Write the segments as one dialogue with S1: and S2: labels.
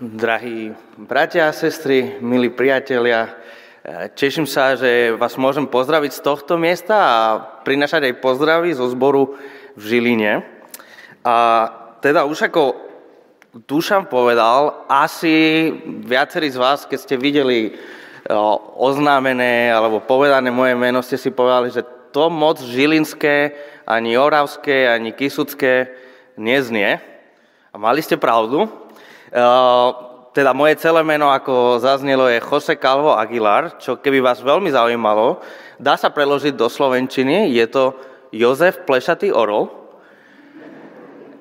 S1: Drahí bratia a sestry, milí priatelia, teším sa, že vás môžem pozdraviť z tohto miesta a prinašať aj pozdravy zo zboru v Žiline. A teda už ako Dušan povedal, asi viacerí z vás, keď ste videli oznámené alebo povedané moje meno, ste si povedali, že to moc žilinské, ani oravské, ani kisucké neznie. A mali ste pravdu. Teda moje celé meno, ako zaznelo, je Jose Calvo Aguilar, čo keby vás veľmi zaujímalo, dá sa preložiť do slovenčiny, je to Jozef Plešatý Orol.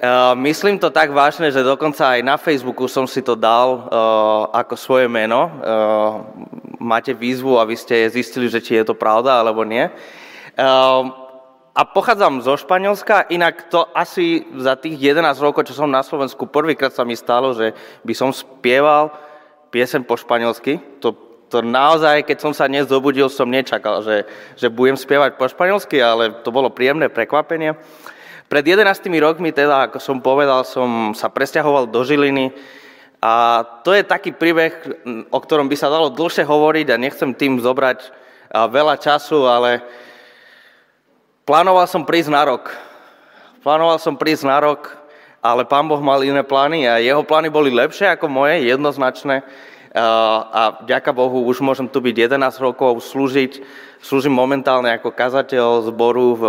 S1: Uh, myslím to tak vážne, že dokonca aj na Facebooku som si to dal uh, ako svoje meno. Uh, máte výzvu, aby ste zistili, že či je to pravda alebo nie. A pochádzam zo Španielska, inak to asi za tých 11 rokov, čo som na Slovensku, prvýkrát sa mi stalo, že by som spieval piesem po španielsky. To, to naozaj, keď som sa dnes zobudil, som nečakal, že, že budem spievať po španielsky, ale to bolo príjemné prekvapenie. Pred 11 rokmi, teda, ako som povedal, som sa presťahoval do Žiliny a to je taký príbeh, o ktorom by sa dalo dlhšie hovoriť a nechcem tým zobrať veľa času, ale Plánoval som prísť na rok. Plánoval som prísť na rok, ale pán Boh mal iné plány a jeho plány boli lepšie ako moje, jednoznačné. A ďaká Bohu, už môžem tu byť 11 rokov, slúžiť. Slúžim momentálne ako kazateľ zboru v,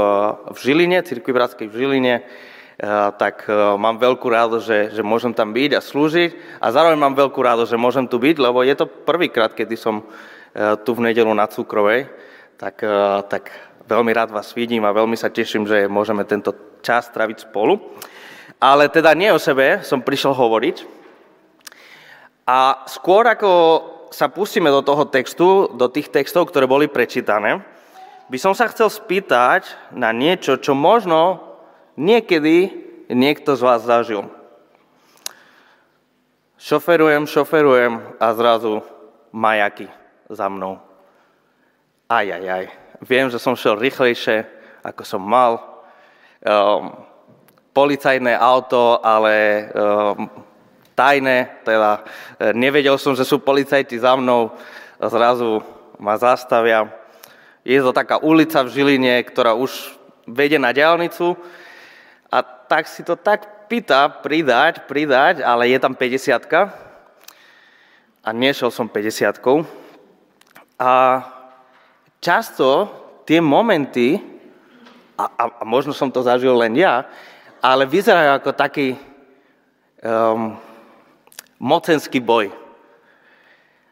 S1: Žiline, Cirkvi Bratskej v Žiline. Tak mám veľkú radosť, že, že môžem tam byť a slúžiť. A zároveň mám veľkú radosť, že môžem tu byť, lebo je to prvýkrát, kedy som tu v nedelu na Cukrovej. Tak, tak Veľmi rád vás vidím a veľmi sa teším, že môžeme tento čas traviť spolu. Ale teda nie o sebe som prišiel hovoriť. A skôr ako sa pustíme do toho textu, do tých textov, ktoré boli prečítané, by som sa chcel spýtať na niečo, čo možno niekedy niekto z vás zažil. Šoferujem, šoferujem a zrazu majaky za mnou. Aj, aj, aj. Viem, že som šiel rýchlejšie, ako som mal. Um, policajné auto, ale um, tajné, teda e, nevedel som, že sú policajti za mnou, zrazu ma zastavia. Je to taká ulica v Žiline, ktorá už vedie na diálnicu a tak si to tak pýta pridať, pridať, ale je tam 50 a nešiel som 50 A často tie momenty, a, a, a možno som to zažil len ja, ale vyzerajú ako taký um, mocenský boj.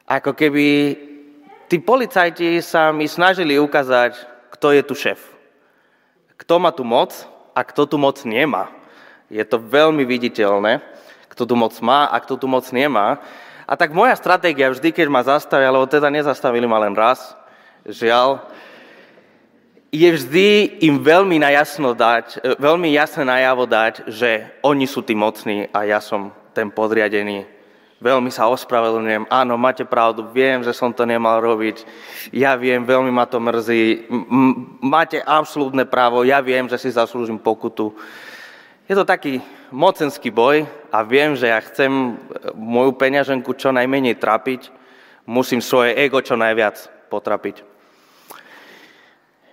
S1: Ako keby tí policajti sa mi snažili ukázať, kto je tu šéf. Kto má tu moc a kto tu moc nemá. Je to veľmi viditeľné, kto tu moc má a kto tu moc nemá. A tak moja stratégia vždy, keď ma zastavia, lebo teda nezastavili ma len raz, žiaľ, je vždy im veľmi, najasno dať, e, veľmi jasne najavo dať, že oni sú tí mocní a ja som ten podriadený. Veľmi sa ospravedlňujem. Áno, máte pravdu, viem, že som to nemal robiť. Ja viem, veľmi ma to mrzí. Máte absolútne právo, ja viem, že si zaslúžim pokutu. Je to taký mocenský boj a viem, že ja chcem e, moju peňaženku čo najmenej trapiť. Musím svoje ego čo najviac potrapiť.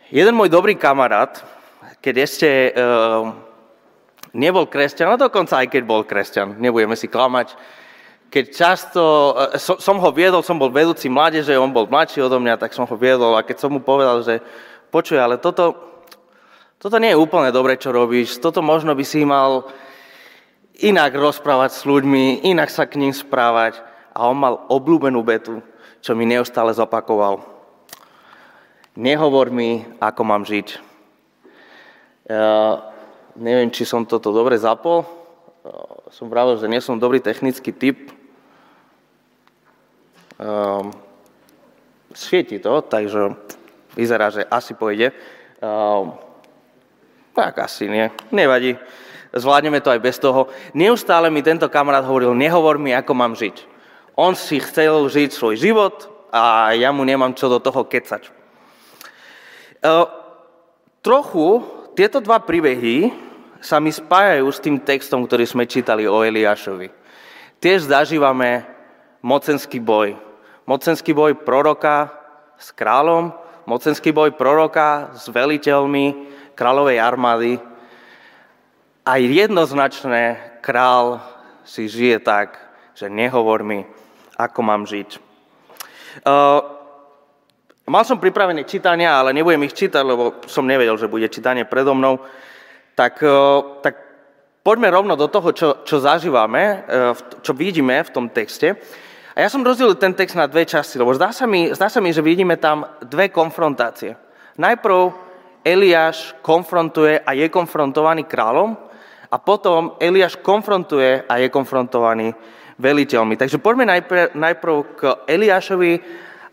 S1: Jeden môj dobrý kamarát, keď ešte uh, nebol kresťan, a dokonca aj keď bol kresťan, nebudeme si klamať, keď často, uh, so, som ho viedol, som bol vedúci mládeže, on bol mladší odo mňa, tak som ho viedol a keď som mu povedal, že počuj, ale toto, toto nie je úplne dobre, čo robíš, toto možno by si mal inak rozprávať s ľuďmi, inak sa k ním správať. A on mal obľúbenú betu, čo mi neustále zopakoval nehovor mi, ako mám žiť. Ja neviem, či som toto dobre zapol. Som pravil, že nie som dobrý technický typ. Um, svieti to, takže vyzerá, že asi pôjde. Tak asi nie, nevadí. Zvládneme to aj bez toho. Neustále mi tento kamarát hovoril, nehovor mi, ako mám žiť. On si chcel žiť svoj život a ja mu nemám čo do toho kecať. Ehm, trochu tieto dva príbehy sa mi spájajú s tým textom, ktorý sme čítali o Eliášovi. tiež zažívame mocenský boj. Mocenský boj proroka s kráľom, mocenský boj proroka s veliteľmi kráľovej armády. Aj jednoznačné král si žije tak, že nehovor mi, ako mám žiť. Uh, mal som pripravené čítania, ale nebudem ich čítať, lebo som nevedel, že bude čítanie predo mnou. Tak, uh, tak poďme rovno do toho, čo, čo zažívame, uh, čo vidíme v tom texte. A ja som rozdelil ten text na dve časti, lebo zdá sa mi, zdá sa mi že vidíme tam dve konfrontácie. Najprv Eliáš konfrontuje a je konfrontovaný kráľom a potom Eliáš konfrontuje a je konfrontovaný veliteľmi. Takže poďme najprv, najprv k Eliášovi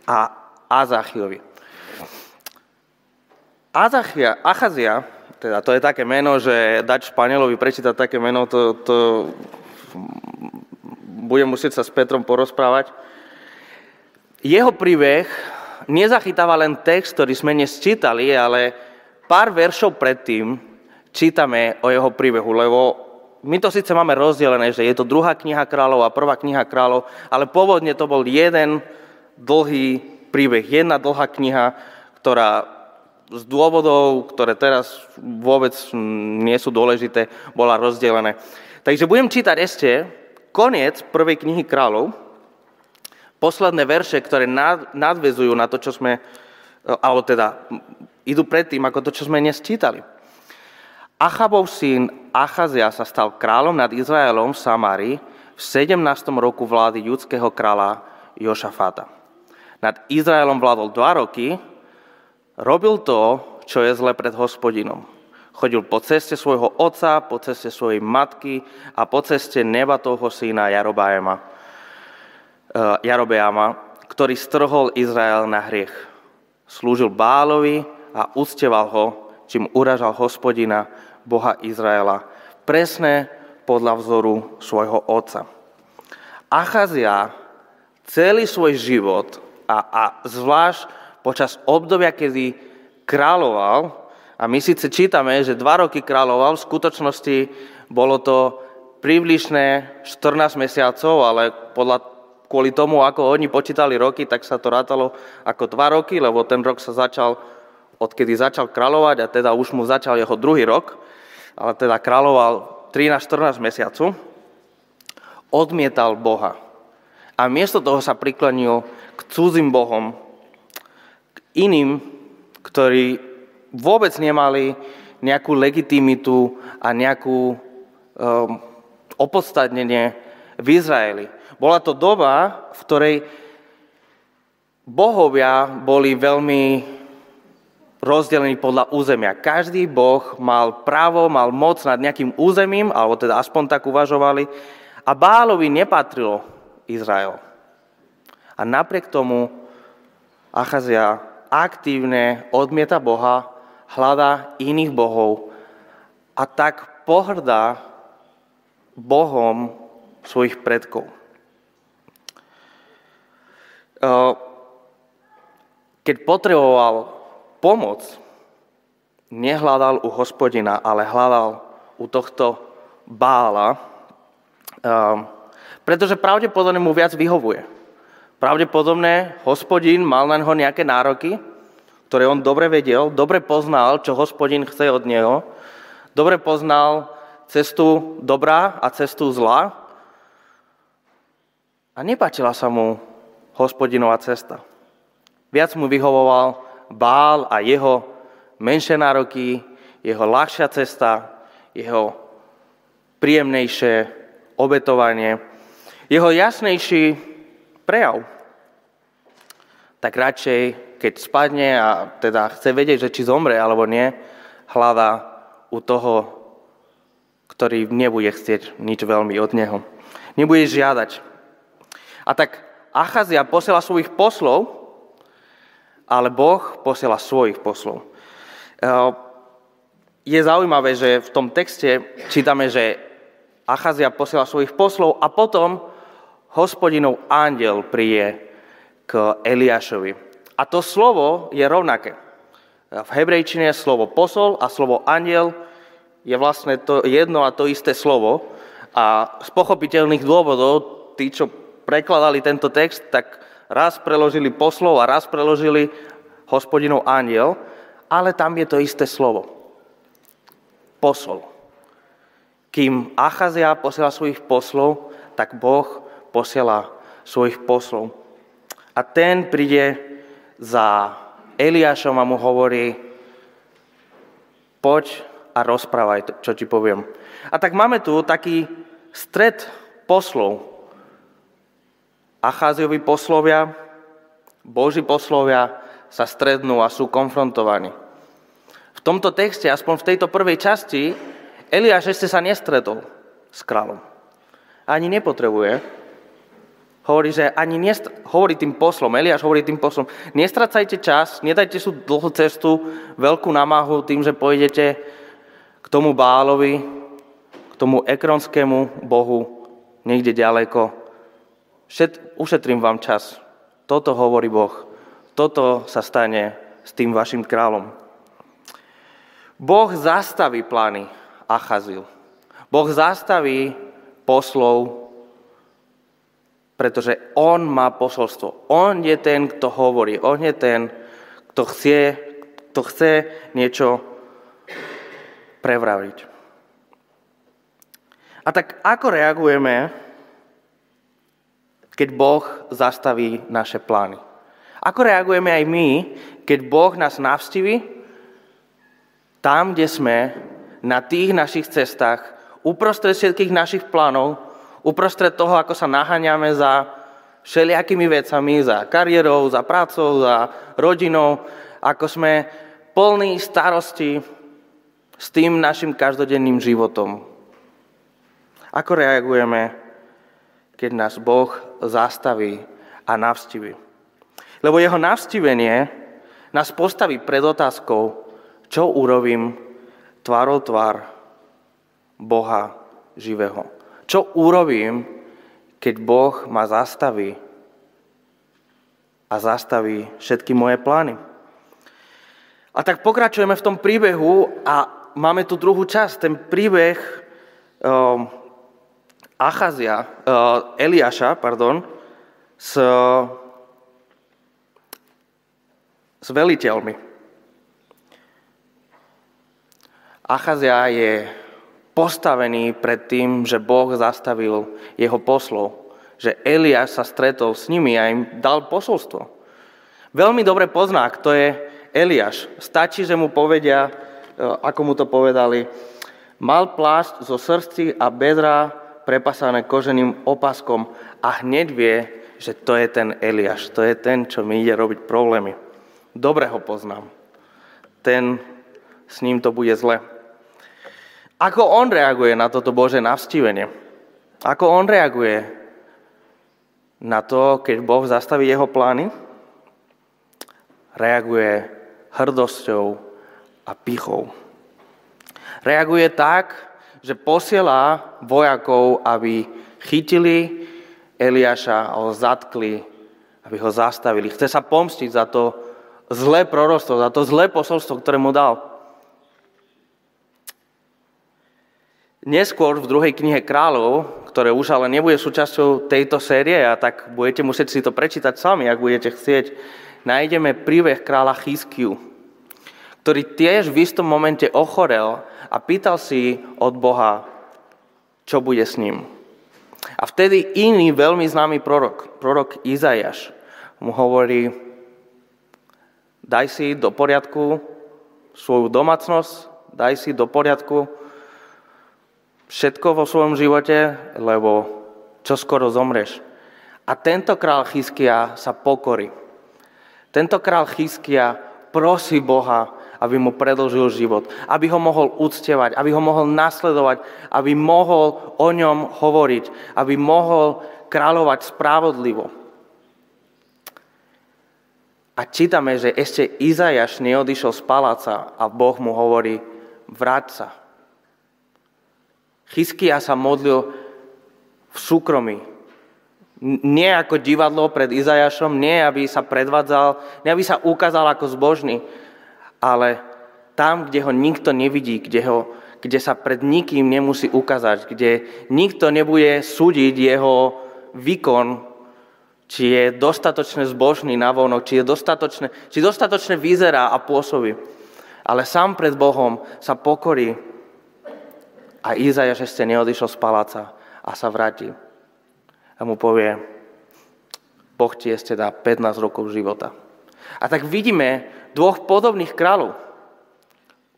S1: a Azachiovi. Azachia, Achazia, teda to je také meno, že dať Španielovi prečítať také meno, to, to budem musieť sa s Petrom porozprávať. Jeho príbeh nezachytáva len text, ktorý sme dnes čítali, ale pár veršov predtým čítame o jeho príbehu, lebo my to síce máme rozdelené, že je to druhá kniha kráľov a prvá kniha kráľov, ale pôvodne to bol jeden dlhý príbeh, jedna dlhá kniha, ktorá z dôvodov, ktoré teraz vôbec nie sú dôležité, bola rozdelené. Takže budem čítať ešte koniec prvej knihy kráľov, posledné verše, ktoré nadvezujú na to, čo sme, alebo teda idú predtým, ako to, čo sme dnes čítali. Achabov syn Achazia sa stal kráľom nad Izraelom v Samárii v 17. roku vlády judského kráľa Jošafáta. Nad Izraelom vládol dva roky, robil to, čo je zle pred hospodinom. Chodil po ceste svojho otca, po ceste svojej matky a po ceste nebatovho syna Jarobáma, eh, Jarobeama, ktorý strhol Izrael na hriech. Slúžil Bálovi a ucteval ho, čím uražal hospodina, Boha Izraela, presne podľa vzoru svojho otca. Achazia celý svoj život a, a zvlášť počas obdobia, kedy kráľoval, a my síce čítame, že dva roky kráľoval, v skutočnosti bolo to približné 14 mesiacov, ale podľa, kvôli tomu, ako oni počítali roky, tak sa to rátalo ako dva roky, lebo ten rok sa začal, odkedy začal kráľovať a teda už mu začal jeho druhý rok ale teda kráľoval 13-14 mesiacu, odmietal Boha. A miesto toho sa priklenil k cudzím bohom, k iným, ktorí vôbec nemali nejakú legitimitu a nejakú um, opodstatnenie v Izraeli. Bola to doba, v ktorej bohovia boli veľmi rozdelený podľa územia. Každý boh mal právo, mal moc nad nejakým územím, alebo teda aspoň tak uvažovali, a Bálovi nepatrilo Izrael. A napriek tomu Achazia aktívne odmieta Boha, hľadá iných bohov a tak pohrdá Bohom svojich predkov. Keď potreboval pomoc nehľadal u hospodina, ale hľadal u tohto bála, pretože pravdepodobne mu viac vyhovuje. Pravdepodobne hospodin mal na neho nejaké nároky, ktoré on dobre vedel, dobre poznal, čo hospodin chce od neho, dobre poznal cestu dobrá a cestu zla a nepáčila sa mu hospodinová cesta. Viac mu vyhovoval Bál a jeho menšie nároky, jeho ľahšia cesta, jeho príjemnejšie obetovanie, jeho jasnejší prejav. Tak radšej, keď spadne a teda chce vedieť, že či zomre alebo nie, hľadá u toho, ktorý nebude chcieť nič veľmi od neho. Nebude žiadať. A tak Achazia posiela svojich poslov, ale Boh posiela svojich poslov. Eh, je zaujímavé, že v tom texte čítame, že Achazia posiela svojich poslov a potom hospodinov ándiel príde k Eliášovi. A to slovo je rovnaké. V hebrejčine je slovo posol a slovo aniel je vlastne to jedno a to isté slovo. A z pochopiteľných dôvodov tí, čo prekladali tento text, tak raz preložili poslov a raz preložili hospodinov aniel, ale tam je to isté slovo. Posol. Kým Achazia posiela svojich poslov, tak Boh posiela svojich poslov. A ten príde za Eliášom a mu hovorí, poď a rozprávaj, čo ti poviem. A tak máme tu taký stred poslov. Acháziovi poslovia, Boží poslovia sa strednú a sú konfrontovaní. V tomto texte, aspoň v tejto prvej časti, Eliáš ešte sa nestretol s kráľom. Ani nepotrebuje. Hovorí, že ani nestr- hovorí tým poslom, Eliáš hovorí tým poslom, nestracajte čas, nedajte sú dlhú cestu, veľkú námahu tým, že pôjdete k tomu Bálovi, k tomu ekronskému Bohu, niekde ďaleko. Všet, ušetrím vám čas. Toto hovorí Boh. Toto sa stane s tým vašim kráľom. Boh zastaví plány Achazil. Boh zastaví poslov, pretože on má posolstvo. On je ten, kto hovorí. On je ten, kto chce, kto chce niečo prevraviť. A tak ako reagujeme, keď Boh zastaví naše plány? Ako reagujeme aj my, keď Boh nás navštívi tam, kde sme, na tých našich cestách, uprostred všetkých našich plánov, uprostred toho, ako sa naháňame za všelijakými vecami, za kariérou, za prácou, za rodinou, ako sme plní starosti s tým našim každodenným životom. Ako reagujeme, keď nás Boh zastaví a navstívi? Lebo jeho navstívenie nás postaví pred otázkou, čo urobím tvárou tvár Boha živého. Čo urobím, keď Boh ma zastaví a zastaví všetky moje plány? A tak pokračujeme v tom príbehu a máme tu druhú časť, ten príbeh um, Achazia, uh, Eliáša, pardon, s, s veliteľmi. Achazia je postavený pred tým, že Boh zastavil jeho poslov, že Eliáš sa stretol s nimi a im dal posolstvo. Veľmi dobre pozná, kto je Eliáš. Stačí, že mu povedia, e, ako mu to povedali, mal plášť zo srdci a bedra prepasané koženým opaskom a hneď vie, že to je ten Eliáš, to je ten, čo mi ide robiť problémy. Dobre ho poznám. Ten, s ním to bude zle. Ako on reaguje na toto Bože navštívenie? Ako on reaguje na to, keď Boh zastaví jeho plány? Reaguje hrdosťou a pichou. Reaguje tak, že posiela vojakov, aby chytili Eliáša a ho zatkli, aby ho zastavili. Chce sa pomstiť za to zlé prorostvo, za to zlé posolstvo, ktoré mu dal. Neskôr v druhej knihe kráľov, ktoré už ale nebude súčasťou tejto série, a tak budete musieť si to prečítať sami, ak budete chcieť, nájdeme príbeh kráľa Chyskiu, ktorý tiež v istom momente ochorel a pýtal si od Boha, čo bude s ním. A vtedy iný veľmi známy prorok, prorok Izajaš, mu hovorí, daj si do poriadku svoju domácnosť, daj si do poriadku všetko vo svojom živote, lebo čo skoro zomreš. A tento král Chyskia sa pokorí. Tento král Chyskia prosí Boha, aby mu predlžil život, aby ho mohol uctievať, aby ho mohol nasledovať, aby mohol o ňom hovoriť, aby mohol kráľovať spravodlivo. A čítame, že ešte Izajaš neodišiel z paláca a Boh mu hovorí, vráť sa, Chyskia sa modlil v súkromí. Nie ako divadlo pred Izajašom, nie aby sa predvádzal, nie aby sa ukázal ako zbožný, ale tam, kde ho nikto nevidí, kde, ho, kde sa pred nikým nemusí ukázať, kde nikto nebude súdiť jeho výkon, či je dostatočne zbožný na vonok, či, je dostatočne, či dostatočne vyzerá a pôsobí. Ale sám pred Bohom sa pokorí a Izajaš ešte neodišiel z paláca a sa vráti. A mu povie, Boh ti ešte dá 15 rokov života. A tak vidíme dvoch podobných kráľov.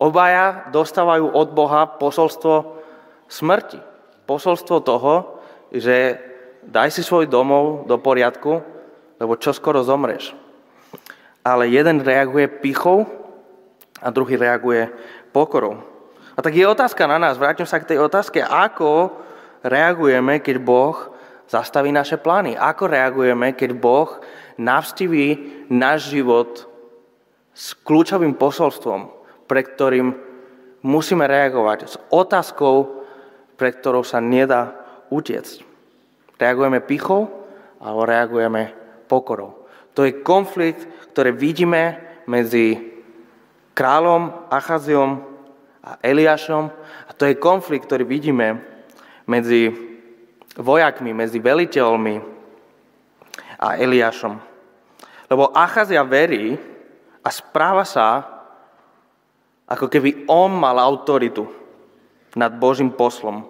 S1: Obaja dostávajú od Boha posolstvo smrti. Posolstvo toho, že daj si svoj domov do poriadku, lebo čo skoro zomreš. Ale jeden reaguje pichou a druhý reaguje pokorou. A tak je otázka na nás, vrátim sa k tej otázke, ako reagujeme, keď Boh zastaví naše plány. Ako reagujeme, keď Boh navštíví náš život s kľúčovým posolstvom, pre ktorým musíme reagovať, s otázkou, pre ktorou sa nedá utiecť. Reagujeme pichou alebo reagujeme pokorou. To je konflikt, ktorý vidíme medzi kráľom Achaziom a Eliášom a to je konflikt, ktorý vidíme medzi vojakmi, medzi veliteľmi a Eliášom. Lebo Achazia verí a správa sa, ako keby on mal autoritu nad Božím poslom,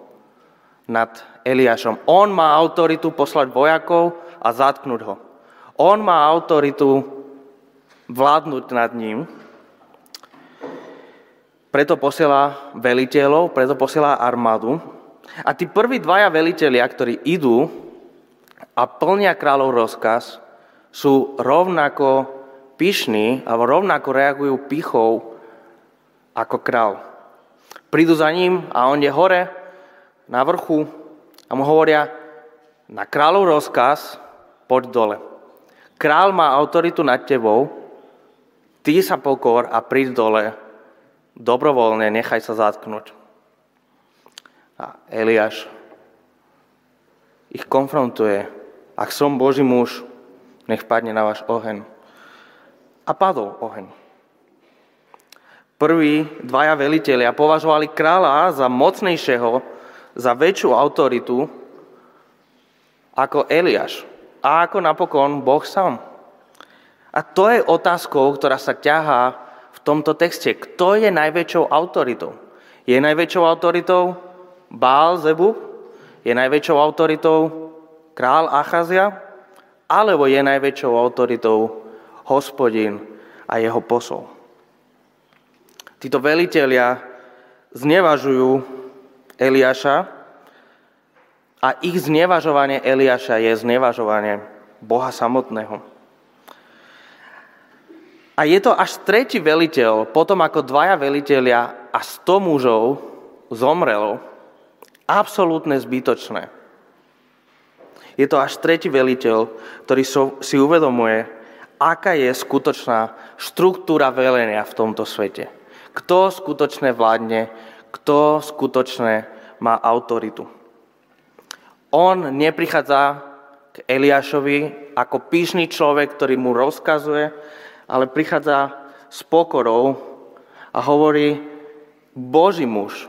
S1: nad Eliášom. On má autoritu poslať vojakov a zatknúť ho. On má autoritu vládnuť nad ním. Preto posiela veliteľov, preto posiela armádu. A tí prví dvaja veliteľia, ktorí idú a plnia kráľov rozkaz, sú rovnako pyšní alebo rovnako reagujú pichou ako král. Prídu za ním a on je hore, na vrchu a mu hovoria, na kráľov rozkaz, poď dole. Král má autoritu nad tebou, ty sa pokor a príď dole, dobrovoľne, nechaj sa zatknúť. A Eliáš ich konfrontuje. Ak som Boží muž, nech padne na váš oheň. A padol oheň. Prví dvaja veliteľia považovali kráľa za mocnejšieho, za väčšiu autoritu ako Eliáš. A ako napokon Boh sám. A to je otázkou, ktorá sa ťahá v tomto texte. Kto je najväčšou autoritou? Je najväčšou autoritou Bál Zebu? Je najväčšou autoritou král Achazia? Alebo je najväčšou autoritou hospodin a jeho posol? Títo velitelia znevažujú Eliáša a ich znevažovanie Eliáša je znevažovanie Boha samotného. A je to až tretí veliteľ, potom ako dvaja velitelia a sto mužov zomrelo, absolútne zbytočné. Je to až tretí veliteľ, ktorý si uvedomuje, aká je skutočná štruktúra velenia v tomto svete. Kto skutočne vládne, kto skutočne má autoritu. On neprichádza k Eliášovi ako píšný človek, ktorý mu rozkazuje, ale prichádza s pokorou a hovorí, Boží muž.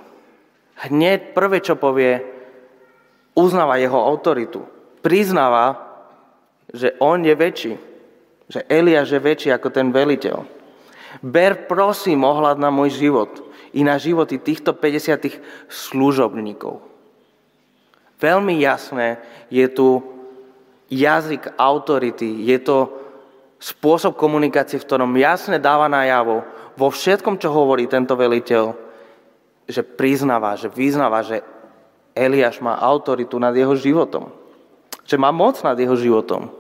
S1: Hneď prvé, čo povie, uznáva jeho autoritu. Priznáva, že on je väčší. Že Eliáš je väčší ako ten veliteľ. Ber prosím ohľad na môj život i na životy týchto 50 služobníkov. Veľmi jasné je tu jazyk autority, je to spôsob komunikácie, v ktorom jasne dáva najavo vo všetkom, čo hovorí tento veliteľ, že priznáva, že vyznáva, že Eliáš má autoritu nad jeho životom. Že má moc nad jeho životom.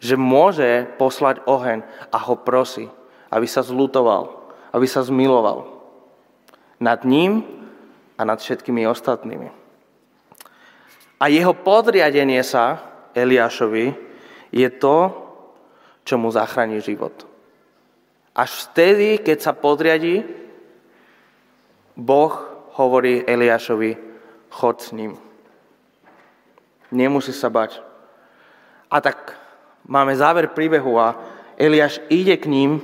S1: Že môže poslať oheň a ho prosí aby sa zlutoval, aby sa zmiloval nad ním a nad všetkými ostatnými. A jeho podriadenie sa Eliášovi je to, čo mu zachráni život. Až vtedy, keď sa podriadí, Boh hovorí Eliášovi, chod s ním. Nemusí sa bať. A tak máme záver príbehu a Eliáš ide k ním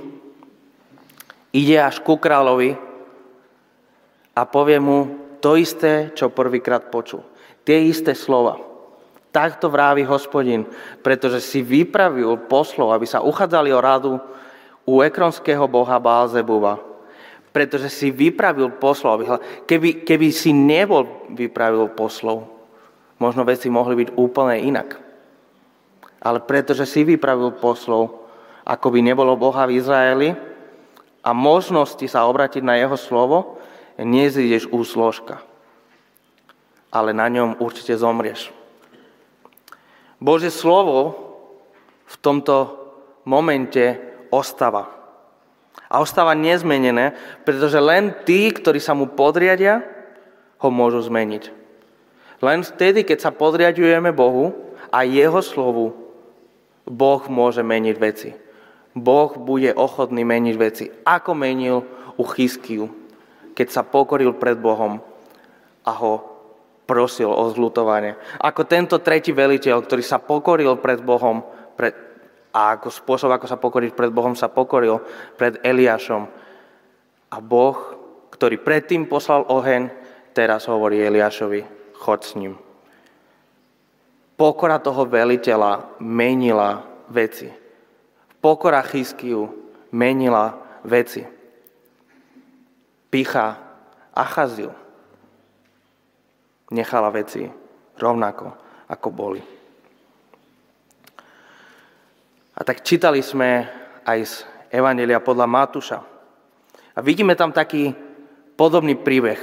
S1: ide až ku kráľovi a povie mu to isté, čo prvýkrát počul. Tie isté slova. Takto vrávi hospodin, pretože si vypravil poslov, aby sa uchádzali o radu u ekronského boha Bálzebuva. Pretože si vypravil poslov. Keby, keby si nebol vypravil poslov, možno veci mohli byť úplne inak. Ale pretože si vypravil poslov, ako by nebolo Boha v Izraeli a možnosti sa obratiť na jeho slovo, nezídeš úsložka. Ale na ňom určite zomrieš. Bože slovo v tomto momente ostáva. A ostáva nezmenené, pretože len tí, ktorí sa mu podriadia, ho môžu zmeniť. Len vtedy, keď sa podriadujeme Bohu a Jeho slovu, Boh môže meniť veci. Boh bude ochotný meniť veci. Ako menil u Chyskiu, keď sa pokoril pred Bohom a ho prosil o zlutovanie. Ako tento tretí veliteľ, ktorý sa pokoril pred Bohom pred, a ako spôsob, ako sa pokoriť pred Bohom, sa pokoril pred Eliášom. A Boh, ktorý predtým poslal oheň, teraz hovorí Eliášovi, chod s ním. Pokora toho veliteľa menila veci. Pokora Chyskiu menila veci. Picha Achaziu nechala veci rovnako, ako boli. A tak čítali sme aj z Evangelia podľa Matúša. A vidíme tam taký podobný príbeh.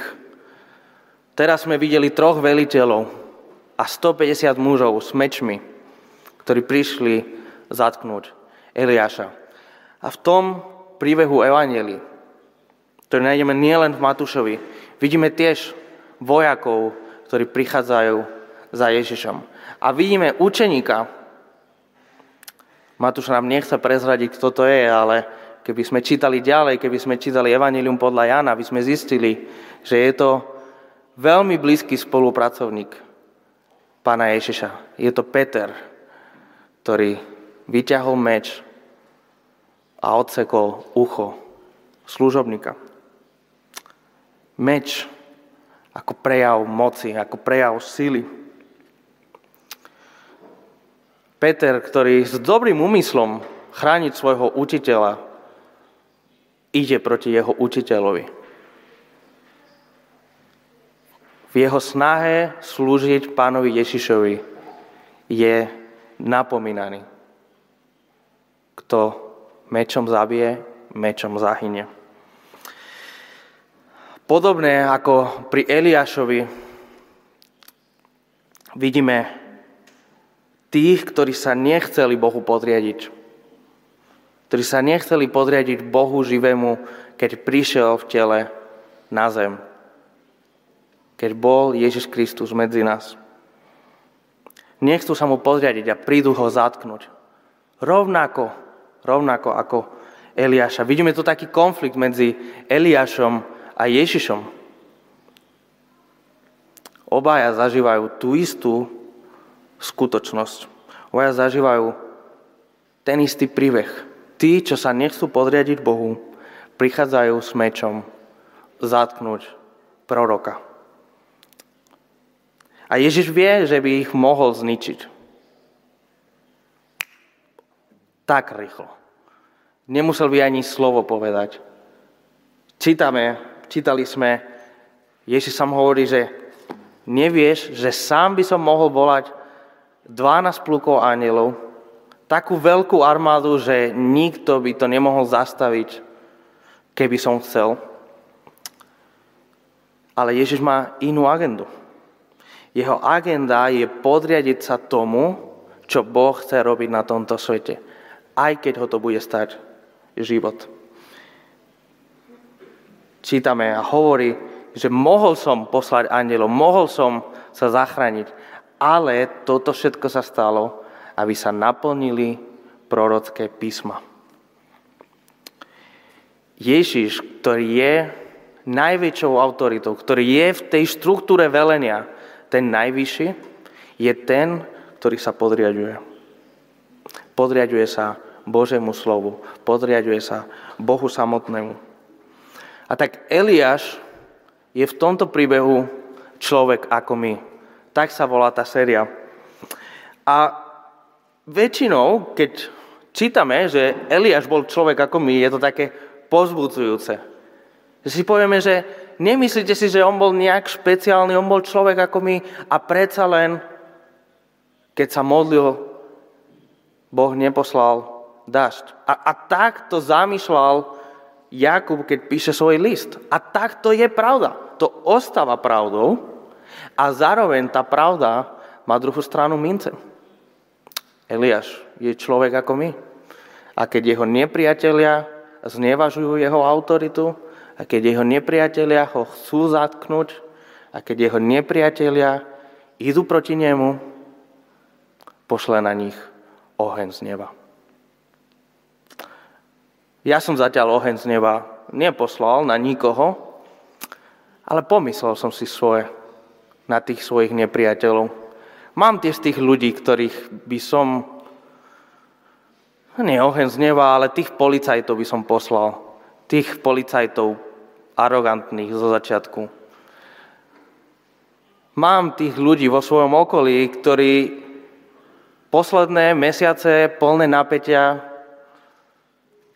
S1: Teraz sme videli troch veliteľov a 150 mužov s mečmi, ktorí prišli zatknúť Eliáša. A v tom príbehu Evangelii, ktorý nájdeme nielen v Matúšovi, vidíme tiež vojakov, ktorí prichádzajú za Ježišom. A vidíme učeníka, Matúš nám nechce prezradiť, kto to je, ale keby sme čítali ďalej, keby sme čítali Evangelium podľa Jana, by sme zistili, že je to veľmi blízky spolupracovník pána Ježiša. Je to Peter, ktorý vyťahol meč a odsekol ucho služobníka. Meč ako prejav moci, ako prejav sily. Peter, ktorý s dobrým úmyslom chrániť svojho učiteľa, ide proti jeho učiteľovi. V jeho snahe slúžiť pánovi Ježišovi je napomínaný. Kto mečom zabije, mečom zahynie. Podobné ako pri Eliášovi vidíme tých, ktorí sa nechceli Bohu podriadiť. Ktorí sa nechceli podriadiť Bohu živému, keď prišiel v tele na zem. Keď bol Ježiš Kristus medzi nás. Nechcú sa mu podriadiť a prídu ho zatknúť. Rovnako, rovnako ako Eliáša. Vidíme tu taký konflikt medzi Eliášom a Ježišom. Obaja zažívajú tú istú skutočnosť. Obaja zažívajú ten istý príbeh. Tí, čo sa nechcú podriadiť Bohu, prichádzajú s mečom zatknúť proroka. A Ježiš vie, že by ich mohol zničiť. Tak rýchlo. Nemusel by ani slovo povedať. Čítame čítali sme, Ježiš sam hovorí, že nevieš, že sám by som mohol volať 12 plukov anielov, takú veľkú armádu, že nikto by to nemohol zastaviť, keby som chcel. Ale Ježiš má inú agendu. Jeho agenda je podriadiť sa tomu, čo Boh chce robiť na tomto svete. Aj keď ho to bude stať život čítame a hovorí, že mohol som poslať andelov, mohol som sa zachrániť, ale toto všetko sa stalo, aby sa naplnili prorocké písma. Ježiš, ktorý je najväčšou autoritou, ktorý je v tej štruktúre velenia, ten najvyšší, je ten, ktorý sa podriaduje. Podriaduje sa Božému slovu, podriaduje sa Bohu samotnému. A tak Eliáš je v tomto príbehu človek ako my. Tak sa volá tá séria. A väčšinou, keď čítame, že Eliáš bol človek ako my, je to také pozbudzujúce. Že si povieme, že nemyslíte si, že on bol nejak špeciálny, on bol človek ako my a predsa len, keď sa modlil, Boh neposlal dažď. A, a tak to zamýšľal Jakub, keď píše svoj list. A tak to je pravda. To ostáva pravdou a zároveň tá pravda má druhú stranu mince. Eliáš je človek ako my. A keď jeho nepriatelia znevažujú jeho autoritu, a keď jeho nepriatelia ho chcú zatknúť, a keď jeho nepriatelia idú proti nemu, pošle na nich oheň z neba. Ja som zatiaľ oheň z neba neposlal na nikoho, ale pomyslel som si svoje na tých svojich nepriateľov. Mám tiež tých ľudí, ktorých by som, nie oheň z neba, ale tých policajtov by som poslal. Tých policajtov arogantných zo začiatku. Mám tých ľudí vo svojom okolí, ktorí posledné mesiace plné napätia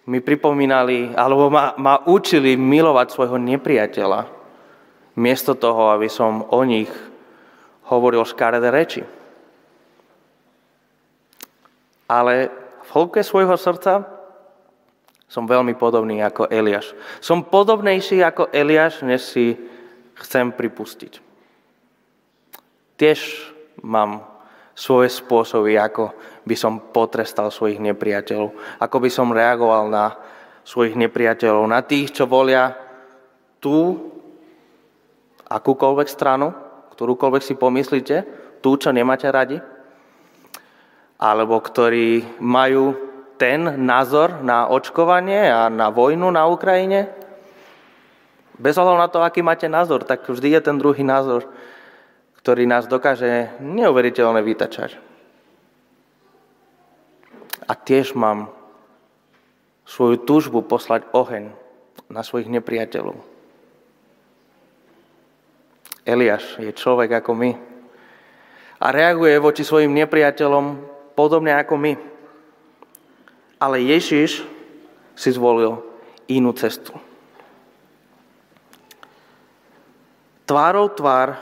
S1: mi pripomínali, alebo ma, ma učili milovať svojho nepriateľa, miesto toho, aby som o nich hovoril škaredé reči. Ale v hĺbke svojho srdca som veľmi podobný ako Eliáš. Som podobnejší ako Eliáš, než si chcem pripustiť. Tiež mám svoje spôsoby, ako by som potrestal svojich nepriateľov, ako by som reagoval na svojich nepriateľov, na tých, čo volia tú akúkoľvek stranu, ktorúkoľvek si pomyslíte, tú, čo nemáte radi, alebo ktorí majú ten názor na očkovanie a na vojnu na Ukrajine. Bez ohľadu na to, aký máte názor, tak vždy je ten druhý názor ktorý nás dokáže neuveriteľne vytačať. A tiež mám svoju túžbu poslať oheň na svojich nepriateľov. Eliáš je človek ako my a reaguje voči svojim nepriateľom podobne ako my. Ale Ježiš si zvolil inú cestu. Tvárou tvár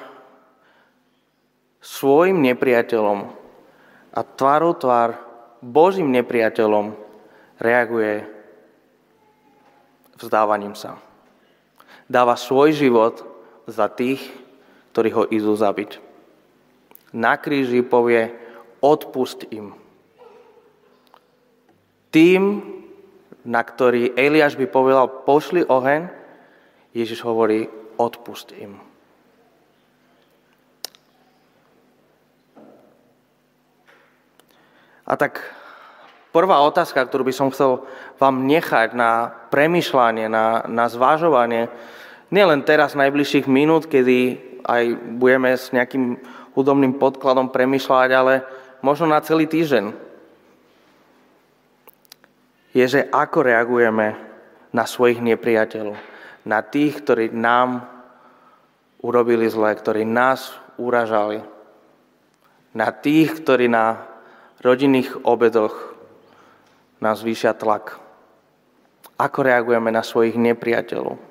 S1: svojim nepriateľom a tvárou tvár Božím nepriateľom reaguje vzdávaním sa. Dáva svoj život za tých, ktorí ho idú zabiť. Na kríži povie, odpust im. Tým, na ktorý Eliáš by povedal, pošli oheň, Ježiš hovorí, odpust im. A tak prvá otázka, ktorú by som chcel vám nechať na premyšľanie, na, na zvážovanie, nielen teraz najbližších minút, kedy aj budeme s nejakým hudobným podkladom premyšľať, ale možno na celý týždeň, je, že ako reagujeme na svojich nepriateľov, na tých, ktorí nám urobili zle, ktorí nás uražali, na tých, ktorí na rodinných obedoch nás zvýšia tlak. Ako reagujeme na svojich nepriateľov?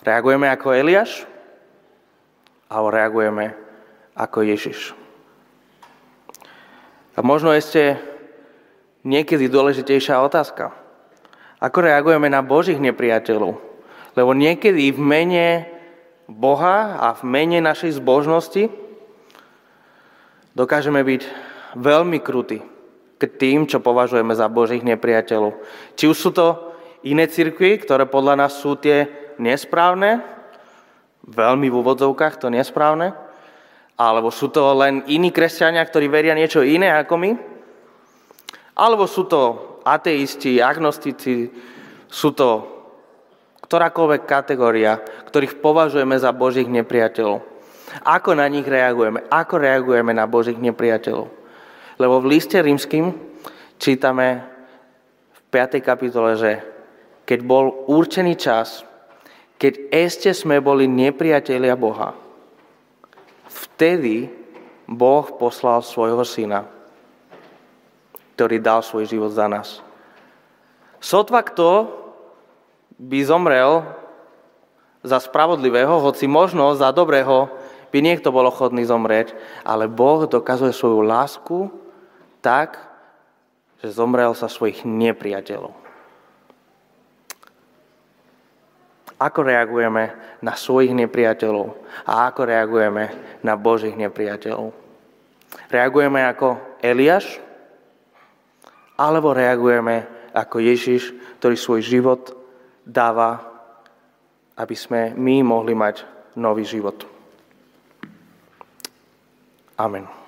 S1: Reagujeme ako Eliáš? Alebo reagujeme ako Ježiš? A možno ešte niekedy dôležitejšia otázka. Ako reagujeme na Božích nepriateľov? Lebo niekedy v mene Boha a v mene našej zbožnosti dokážeme byť veľmi krutý k tým, čo považujeme za Božích nepriateľov. Či už sú to iné cirkvy, ktoré podľa nás sú tie nesprávne, veľmi v úvodzovkách to nesprávne, alebo sú to len iní kresťania, ktorí veria niečo iné ako my, alebo sú to ateisti, agnostici, sú to ktorákoľvek kategória, ktorých považujeme za Božích nepriateľov. Ako na nich reagujeme? Ako reagujeme na Božích nepriateľov? Lebo v liste rímským čítame v 5. kapitole, že keď bol určený čas, keď ešte sme boli nepriatelia Boha, vtedy Boh poslal svojho syna, ktorý dal svoj život za nás. Sotva kto by zomrel za spravodlivého, hoci možno za dobrého by niekto bol ochotný zomrieť, ale Boh dokazuje svoju lásku tak, že zomrel sa svojich nepriateľov. Ako reagujeme na svojich nepriateľov a ako reagujeme na Božích nepriateľov? Reagujeme ako Eliáš? Alebo reagujeme ako Ježiš, ktorý svoj život dáva, aby sme my mohli mať nový život? Amen.